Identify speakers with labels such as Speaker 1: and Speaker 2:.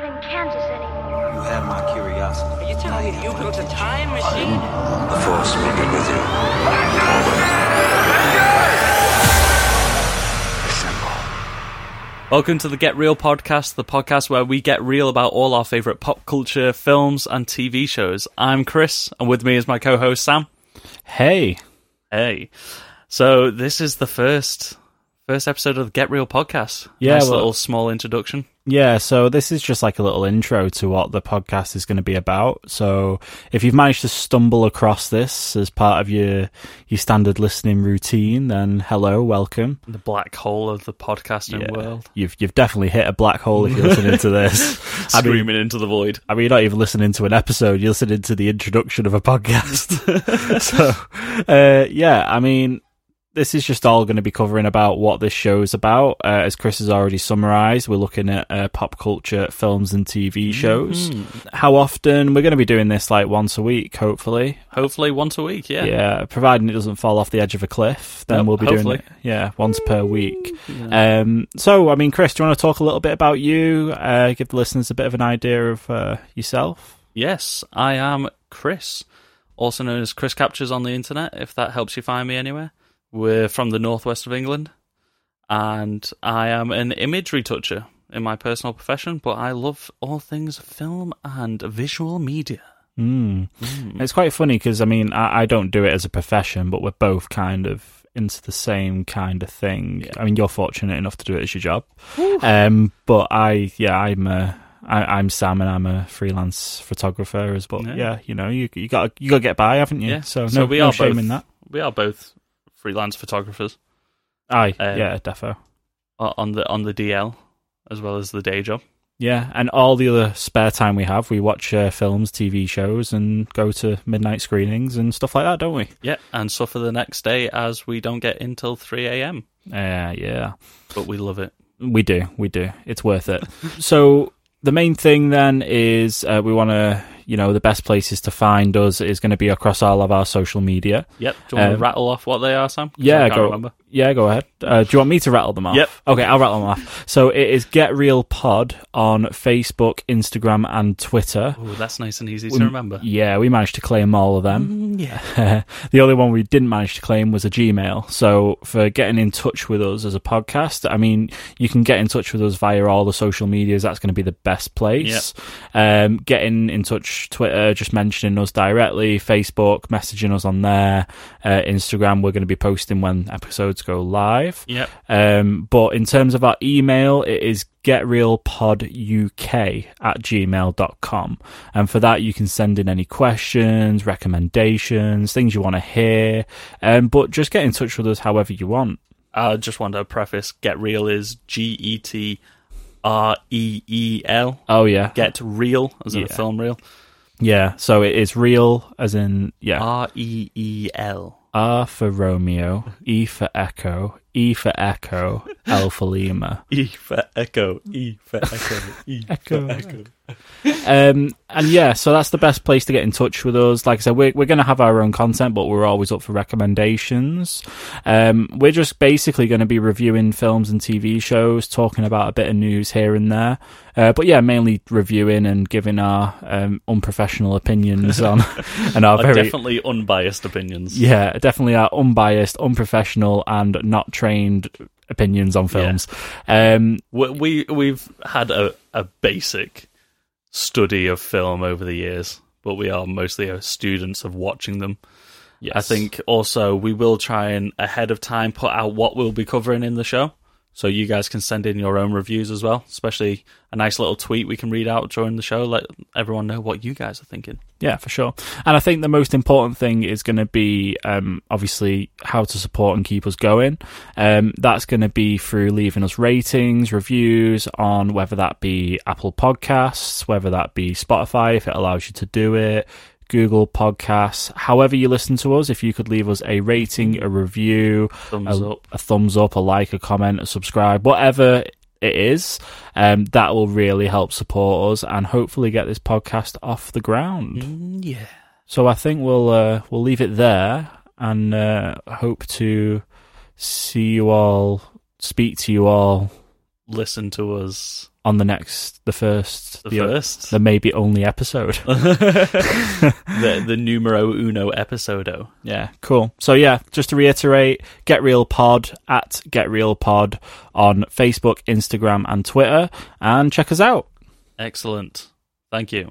Speaker 1: not in Kansas anymore.
Speaker 2: You have my curiosity.
Speaker 3: Are you telling me you built a time machine?
Speaker 2: The Force will be with you.
Speaker 4: Welcome to the Get Reel podcast, the podcast where we get real about all our favorite pop culture, films, and TV shows. I'm Chris, and with me is my co-host Sam.
Speaker 5: Hey.
Speaker 4: Hey, so this is the first first episode of the Get Reel podcast.
Speaker 5: Yeah,
Speaker 4: nice
Speaker 5: well-
Speaker 4: little small introduction.
Speaker 5: Yeah, so this is just like a little intro to what the podcast is going to be about. So if you've managed to stumble across this as part of your your standard listening routine, then hello, welcome.
Speaker 4: The black hole of the podcasting
Speaker 5: Yeah.
Speaker 4: world,
Speaker 5: You've you've definitely hit a black hole if you're listening to this. I mean,
Speaker 4: screaming into the void.
Speaker 5: I mean, you're not even listening to an episode; you're listening to the introduction of a podcast. so, uh, yeah, I mean, this is just all going to be covering about what this show's about. Uh, as Chris has already summarised, we're looking at uh, pop culture, films, and TV shows.
Speaker 4: Mm.
Speaker 5: How often we're going to be doing this? Like once a week, hopefully.
Speaker 4: Hopefully, once a week. Yeah.
Speaker 5: Yeah, providing it doesn't fall off the edge of a cliff, then we'll be
Speaker 4: hopefully.
Speaker 5: doing it. Yeah, once per week. Um, so, I mean, Chris, do you want to talk a little bit about you? Uh, give the listeners a bit of an idea of uh, yourself.
Speaker 4: Yes, I am Chris, also known as Chris Captures on the internet, if that helps you find me anywhere. We're from the northwest of England, and I am an image retoucher in my personal profession, but I love all things film and visual media.
Speaker 5: Mm. It's quite funny because I mean I, I don't do it as a profession, but we're both kind of into the same kind of thing. I mean, you're fortunate enough to do it as your job, um, but I yeah I'm a, I, I'm Sam and I'm a freelance photographer as well.
Speaker 4: Yeah.
Speaker 5: Yeah, you know you you got you got to get by, haven't you?
Speaker 4: Yeah.
Speaker 5: So no,
Speaker 4: So we
Speaker 5: no
Speaker 4: are
Speaker 5: shame
Speaker 4: both-
Speaker 5: in that.
Speaker 4: We are both freelance photographers
Speaker 5: Aye,
Speaker 4: Um,
Speaker 5: yeah, defo.
Speaker 4: on the on the DL as well as the day job.
Speaker 5: Yeah, and all the other spare time we have, we watch uh, films, TV shows, and go to midnight screenings and stuff like that, don't we?
Speaker 4: Yeah, and suffer the next day as we don't get in till three a.m.
Speaker 5: Uh, yeah.
Speaker 4: But we love it.
Speaker 5: We do, we do. It's worth it. so the main thing then is uh, we want to, you know, the best places to find us is going to be across all of our social media.
Speaker 4: Yep. Do you want
Speaker 5: Um,
Speaker 4: to rattle off what they are, Sam?
Speaker 5: Yeah, go.
Speaker 4: remember.
Speaker 5: Yeah, go ahead. Uh, do you want me to rattle them off?
Speaker 4: Yep.
Speaker 5: Okay, I'll rattle them off. So it is Get Reel Pod on Facebook, Instagram, and Twitter.
Speaker 4: Oh, that's nice and easy to remember.
Speaker 5: Yeah, we managed to claim all of them.
Speaker 4: yeah.
Speaker 5: the only one we didn't manage to claim was a Gmail. So for getting in touch with us as a podcast, I mean, you can get in touch with us via all the social medias. That's going to be the best place. Um, getting in touch, Twitter, just mentioning us directly, Facebook, messaging us on there, uh, Instagram. We're going to be posting when episodes go live.
Speaker 4: Yep.
Speaker 5: Um, but in terms of our email, it is getreelpoduk at gmail.com. And for that, you can send in any questions, recommendations, things you want to hear. Um, but just get in touch with us however you want.
Speaker 4: I just want to preface Get Reel is G E T R E E L.
Speaker 5: Oh, yeah.
Speaker 4: Get Reel, as in a film reel.
Speaker 5: Yeah. So it is reel, as in, yeah.
Speaker 4: R E E L.
Speaker 5: R for Romeo, E for Echo, E for Echo, L for Lima.
Speaker 4: E for Echo. E for Echo. E
Speaker 5: Echo.
Speaker 4: for Echo.
Speaker 5: Um, and yeah, so that's the best place to get in touch with us. Like I said, we're, we're going to have our own content, but we're always up for recommendations. Um, we're just basically going to be reviewing films and TV shows, talking about a bit of news here and there. Uh, but yeah, mainly reviewing and giving our um, unprofessional opinions on and our
Speaker 4: Are
Speaker 5: very
Speaker 4: definitely unbiased opinions.
Speaker 5: yeah, definitely our unbiased, unprofessional, and not trained opinions on films. Um,
Speaker 4: We, we we've had a, a basic study of film over the years, but we are mostly students of watching them. I think also we will try and ahead of time put out what we'll be covering in the show. So you guys can send in your own reviews as well, especially a nice little tweet we can read out during the show. Let everyone know what you guys are thinking.
Speaker 5: Yeah, for sure. And I think the most important thing is going to be um, obviously how to support and keep us going. Um, that's going to be through leaving us ratings, reviews on whether that be Apple Podcasts, whether that be Spotify, if it allows you to do it. Google Podcasts, however you listen to us, if you could leave us a rating, a review,
Speaker 4: Thumbs
Speaker 5: a, a thumbs up, a like, a comment, a subscribe, whatever it is, um, that will really help support us and hopefully get this podcast off the ground.
Speaker 4: Mm, yeah.
Speaker 5: So I think we'll uh, we'll leave it there and uh, hope to see you all, speak to you all
Speaker 4: Listen to us
Speaker 5: on the next, the first,
Speaker 4: The first.
Speaker 5: the maybe only episode.
Speaker 4: the the numero uno episodo.
Speaker 5: Yeah, cool. So yeah, just to reiterate, Get Reel Pod at Get Reel Pod on Facebook, Instagram, and Twitter, and check us out.
Speaker 4: Excellent. Thank you.